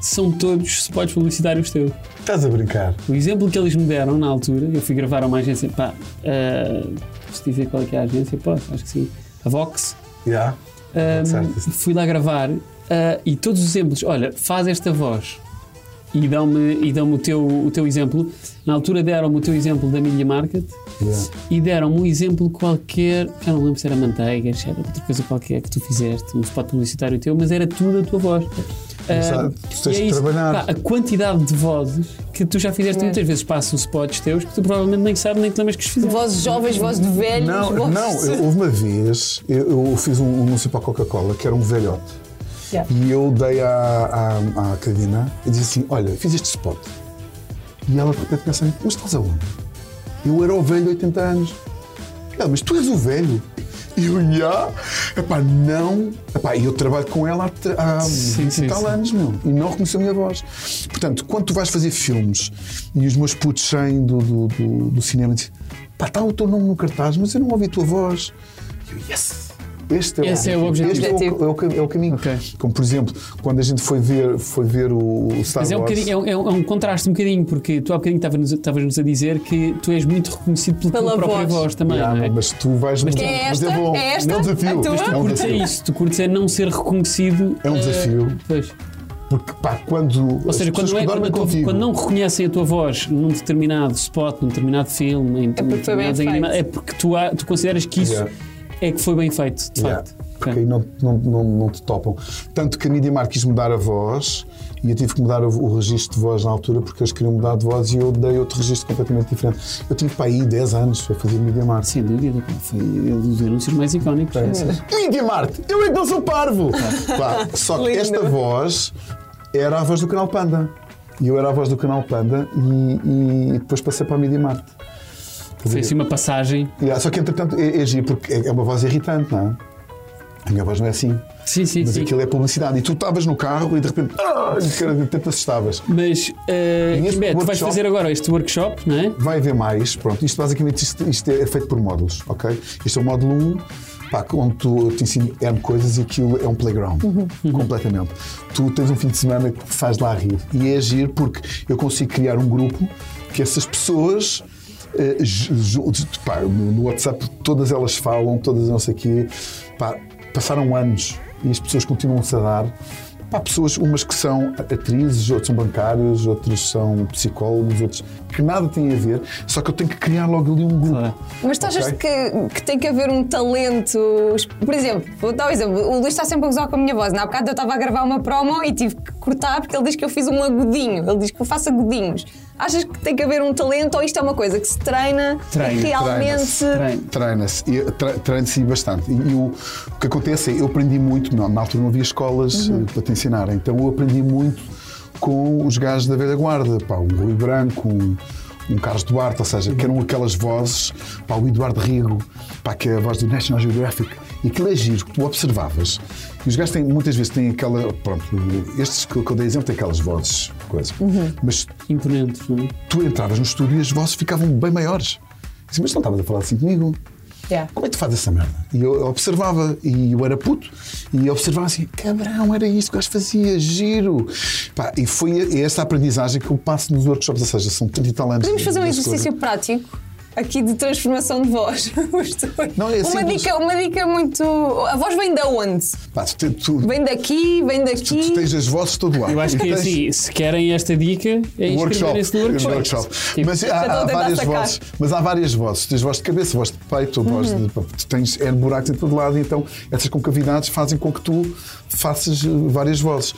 são todos spots publicitários teus. Estás a brincar? O exemplo que eles me deram na altura, eu fui gravar a uma agência, pá, uh, se dizer qual é é a agência, posso, acho que sim, a Vox. Yeah. Um, Certo. fui lá gravar uh, e todos os exemplos, olha, faz esta voz e dão-me e dão o, teu, o teu exemplo. Na altura deram-me o teu exemplo da Media Market Yeah. e deram-me um exemplo qualquer, já não lembro se era manteiga, se era outra coisa qualquer que tu fizeste, um spot publicitário teu, mas era tudo a tua voz. Ah, tu tens e é isso. trabalhar. Pá, a quantidade de vozes que tu já fizeste É. muitas vezes passam spots teus que tu provavelmente nem sabes nem te lembras que os fizeste. Vozes jovens, vozes de velhos. Não, vozes... não, eu- houve uma vez, eu, eu fiz um anúncio para a Coca-Cola que era um velhote. Yeah. E eu dei à, à, e disse assim: Olha, fiz este spot. E ela de repente pensa: Mas estás aonde? Eu era o velho de 80 anos. Ela, mas tu és o velho. E eu, já, epá, não. Epá, e eu trabalho com ela há, há Sim, 20 sim, e tal anos, meu. E não reconheceu a minha voz. Portanto, quando tu vais fazer filmes e os meus putos saem do, do, do, do cinema e dizem: Pá, está o teu nome no cartaz, mas eu não ouvi a tua voz. E eu, yes! Este é, Esse é o objetivo. Este é o, é o é o caminho. Ok. Como, por exemplo, quando a gente foi ver, foi ver o, o Star Mas é um, Wars. é, um, é um- é um contraste um bocadinho, porque tu há bocadinho estavas-nos a dizer que tu és muito reconhecido pela, Pela tua própria voz. voz, também, Yeah, não é? Mas tu vais. Mas, é mas esta? bom. É esta? É um desafio. Tua? Isto Tu é um curtes é desafio. isso, tu curtes é não ser reconhecido. É um eh, desafio. pois. Porque, pá, quando. Ou seja, quando, é, quando, tua- quando não reconhecem a tua voz num determinado spot, num determinado filme, em É porque animado, é porque tu, há- tu consideras que isso Yeah. É que foi bem feito, de Yeah. facto. Porque Ok. aí não, não, não, não te topam. Tanto que a Media Markt quis mudar a voz e eu tive que mudar o, o registro de voz na altura porque eles queriam mudar de voz e eu dei outro registro completamente diferente. Eu tive para aí 10 anos a fazer Media Markt. Sem dúvida, foi um dos anúncios mais icónicos. É. Markt, eu é que não sou parvo! Pá, só que Lindo. esta voz era a voz do canal Panda. E eu era a voz do canal Panda e, e depois passei para a Media Foi assim uma passagem. Yeah, só que entretanto é, é giro porque é é uma voz irritante, não é? A minha voz não é assim. Sim, sim, Mas sim. aquilo é publicidade. E tu estavas no carro e de repente. Ah, e cara, de repente assustavas. Mas, uh, E Kimbé, tu vais fazer agora este workshop, não é? Vai haver mais. Pronto, isto basicamente isto, isto é feito por módulos, ok? Este é o módulo 1, pá, onde tu eu te ensino N coisas e aquilo é um playground. Completamente. Tu tens um fim de semana que te faz lá rir. E é agir porque eu consigo criar um grupo que essas pessoas. Eh, pá, no WhatsApp todas elas falam, todas não sei o quê. Pá, passaram anos e as pessoas continuam-se a dar. Pá, pessoas, umas que são atrizes, outros são bancários, outros são psicólogos, outros que nada têm a ver, só que eu tenho que criar logo ali um grupo. Claro. Mas tu achas Ok. que, que tem que haver um talento? Por exemplo, vou dar um exemplo. O Luís está sempre a gozar com a minha voz. Na bocado eu estava a gravar uma promo e tive que cortar porque ele diz que eu fiz um agudinho. Ele diz que eu faço agudinhos. Achas que tem que haver um talento ou isto é uma coisa que se treina Treina, e realmente. Treina-se, e tre- treina-se bastante. E, e o, o que acontece é, eu aprendi muito, não, na altura não havia escolas Uhum. eh, para te ensinar, então eu aprendi muito com os gajos da velha guarda, pá, um Rui Branco, um, um Carlos Duarte, ou seja, que eram aquelas vozes, pá, o Eduardo Rigo, pá, que é a voz do National Geographic, e aquilo é giro, que tu observavas. E os gajos têm, muitas vezes têm aquela, pronto, estes que eu dei exemplo têm aquelas vozes, coisa. Uhum. Mas Imponentes, não é? tu entravas no estúdio e as vozes ficavam bem maiores. Disse, mas não estavas a falar assim comigo. Yeah. Como é que tu fazes essa merda? E eu observava, e eu era puto, e observava assim: cabrão, era isto que o gajo fazia, giro. Pá, e foi essa aprendizagem que eu passo nos workshops, ou seja, são 30 e tal anos. Podemos de- fazer um exercício prático aqui de transformação de voz. Não, é uma, simples. dica, uma dica muito. A voz vem de onde? Pá, tu, tu, Vem daqui, vem tu daqui. tens as vozes de todo lado. Eu acho que é tens- assim, se querem esta dica, é Workshop. inscreverem-se no workshop. Tipo, Mas Já há, estou a há tentar várias sacar. vozes. Mas há várias vozes. Tens voz de cabeça, voz de peito, voz de. Tu tens N buracos em todo lado, e então essas concavidades fazem com que tu faças eh, várias vozes.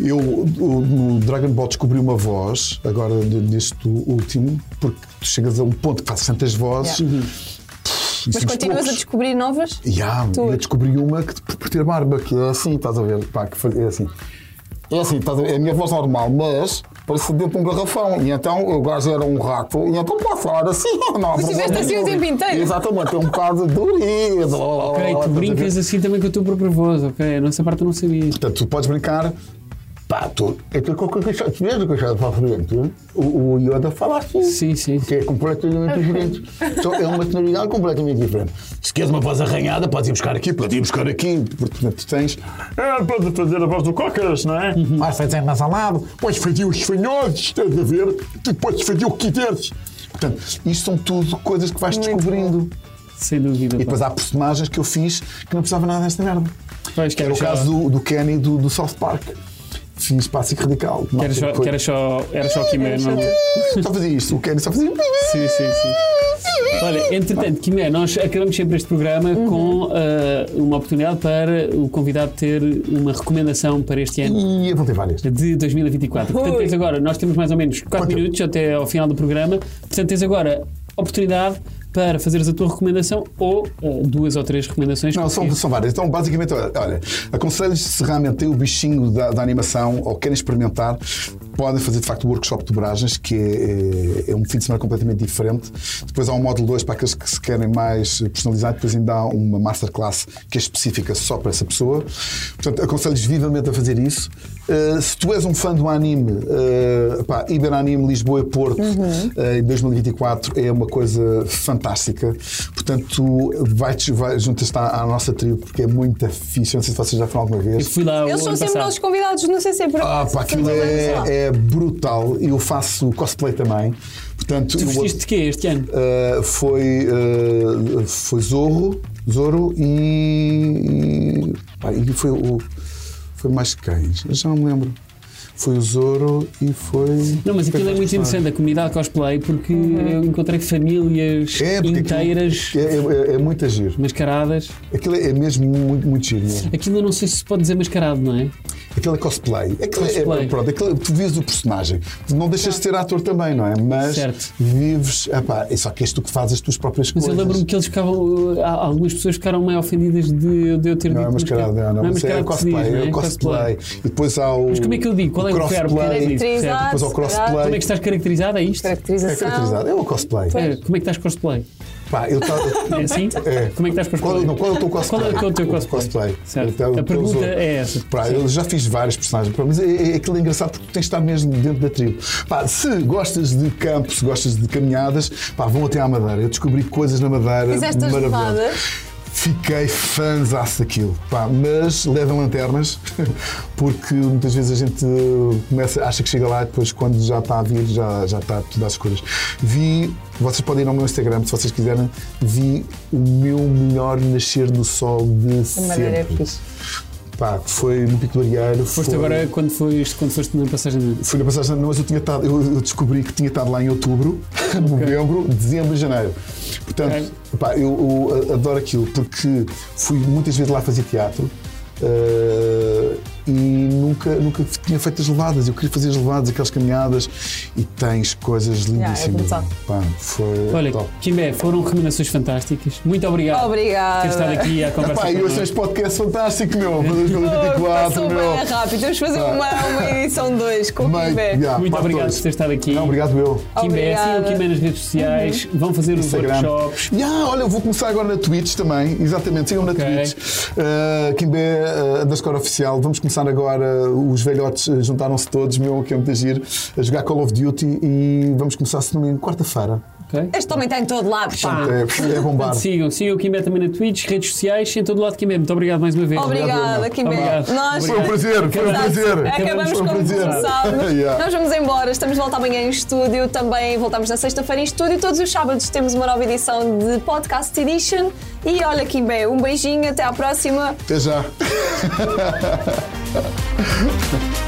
Eu no Dragon Ball descobri uma voz, agora neste último, porque tu chegas a um ponto que fazes tantas vozes. Yeah. pff, Mas e somos continuas a poucos. descobrir novas? Tu- eu descobri uma que por ter barba, que é assim, estás a ver? Pá, que foi- é assim. É assim, estás a ver? É a minha voz normal, mas parece dentro de um garrafão. E então o gajo era um rato, e então posso falar assim. Não, Mas estiveste assim o tempo inteiro? Exatamente, é um bocado durido. Ok, tu brincas assim também com a tua própria voz, ok? Nessa parte eu não sabia. Portanto, tu podes brincar. Pá, tu. É tu com o que eu para a frente. O, o Yoda fala assim. Sim, sim. Que é completamente diferente. Então, é uma tonalidade completamente diferente. Se queres uma voz arranhada, podes ir buscar aqui, podes ir buscar aqui. Portanto, tu tens. É, pode fazer a voz do Cócaras, não é? Mas fazer nasalado, podes fazer os fanhosos, estás a ver? Tu podes fazer o que quiseres. Portanto, isto são tudo coisas que vais Muito descobrindo. Sem dúvida. E pá. depois há personagens que eu fiz que não precisava nada desta merda. Pois, Que era o caso do, do Kenny do, do South Park. Fiz Pássico Radical. Que era só, que era só, era só Quimé, não? Só fazia isto. O Kenny só fazia. Sim, sim, sim. Olha, entretanto, Quimé, nós acabamos sempre este programa Uhum. com ah, uma oportunidade para o convidado ter uma recomendação para este ano E eu vou ter várias. de 2024. Portanto, tens agora, nós temos mais ou menos 4 Quanto? minutos até ao final do programa. Portanto, tens agora oportunidade para fazeres a tua recomendação ou ah, duas ou três recomendações. Não, são, são várias. Então, basicamente, olha, aconselho-lhes se realmente têm o bichinho da, da animação ou querem experimentar, podem fazer de facto o workshop de dobragens, que é, é- é um fim de semana completamente diferente. Depois há um módulo 2 para aqueles que se querem mais personalizado, depois ainda há uma masterclass que é específica só para essa pessoa. Portanto, aconselho-lhes vivamente a fazer isso. Uh, se tu és um fã do anime, uh, pá, Iberanime Lisboa e Porto uh, em 2024 é uma coisa fantástica. Portanto, vai-te, vai, juntas-te à, à nossa tribo porque é muito fixe. Eu Não sei se vocês já foram alguma Eu vez. fui lá Eles são sempre passado. nossos convidados no CC. Por Ah, acaso. pá, aquilo é, é brutal. Eu faço cosplay também. Portanto, Tu eu- vestiste de quê este ano? Uh, foi, uh, foi Zorro, Zorro e, e, pá, e foi o foi mais quem? Eu já não me lembro. Foi o Zorro e foi. Não, mas aquilo é muito interessante, a comunidade cosplay, porque eu encontrei famílias É, inteiras aquilo É, é, é muito giro. mascaradas. Aquilo é, é mesmo muito, muito giro. Aquilo eu não sei se se pode dizer mascarado, não é? Aquilo é cosplay. Aquilo é- Cosplay. pronto, aquilo, tu vives o personagem. Não deixas de ser ator também, não é? Mas Certo. vives. Epá, é só que és tu que fazes as tuas próprias Mas eu coisas. lembro-me que eles ficavam. há- Algumas pessoas ficaram meio ofendidas de, de eu ter Não é dito mascarado, não, não, não é mas é cosplay, diz, é cosplay. E depois há o. Mas como é que eu digo? Qual é o verbo? Depois ao se crossplay. Como é que estás caracterizado? É isto? É Caracterização. caracterizado, é o cosplay. É, como é que estás cosplay? Pá, eu tava- É assim? É. Como é que estás cosplay? Qual, não, qual é o teu cosplay? Qual é o teu cosplay? Certo. Então, A pergunta é essa. Pá, eu já fiz vários personagens, pá, mas é, é, aquilo é engraçado porque tu tens de estar mesmo dentro da tribo. Pá, se gostas de campo, se gostas de caminhadas, pá, vão até à Madeira. Eu descobri coisas na Madeira. Fizeste as maravilhosas. Fiquei fãzaço daquilo, pá, mas levem lanternas, porque muitas vezes a gente começa, acha que chega lá e depois quando já está a vir, já, já está tudo às escuras. Vi, vocês podem ir ao meu Instagram se vocês quiserem, vi o meu melhor nascer do sol de madeira é sempre. fixe. Pá, foi no Pico do Arieiro. Foste foi... agora quando foste, quando foste na passagem de. Fui na passagem, não, mas eu, tinha estado, eu, eu descobri que tinha estado lá em outubro, novembro, dezembro e janeiro. Portanto, Ok. pá, eu, eu adoro aquilo porque fui muitas vezes lá fazer teatro. eh, e nunca, nunca tinha feito as levadas. Eu queria fazer as levadas, aquelas caminhadas, e tens coisas é lindíssimas. brutal. Pá, foi Olha, top. Kimbé, foram recomendações fantásticas. Muito obrigado Obrigada. por ter estado aqui a conversa Epá, e connosco. hoje este podcast fantástico, meu, para Oh, 2024, Passou meu. bem rápido. Temos que fazer uma, uma edição 2 com o Kimbé. yeah, Muito obrigado todos. por ter estado aqui. Não, obrigado eu. Kimbé, sigam o. Kimbé nas redes sociais, vão fazer os Instagram. workshops. Yeah, olha, eu vou começar agora na Twitch também, exatamente, sigam-me Ok. na Twitch. Uh, Kimbé uh, underscore oficial. Vamos começar agora, os velhotes uh, juntaram-se todos, meu, que é muito giro, a jogar Call of Duty e vamos começar, se não me engano, quarta-feira. Ok? Este homem está em todo lado. pá. É, é bombar. Sigam, sigam o Kimbé também na Twitch, redes sociais, em todo lado Kimbé. Muito obrigado mais uma vez. Obrigada. Obrigado. Nós Foi um prazer, foi um prazer. Acabamos Foi um como prazer. começámos. Yeah. Nós vamos embora, estamos de volta amanhã em estúdio. Também voltamos na sexta-feira em estúdio. Todos os sábados temos uma nova edição de Podcast Edition. E olha, Kimbé, um beijinho, até à próxima. Até já.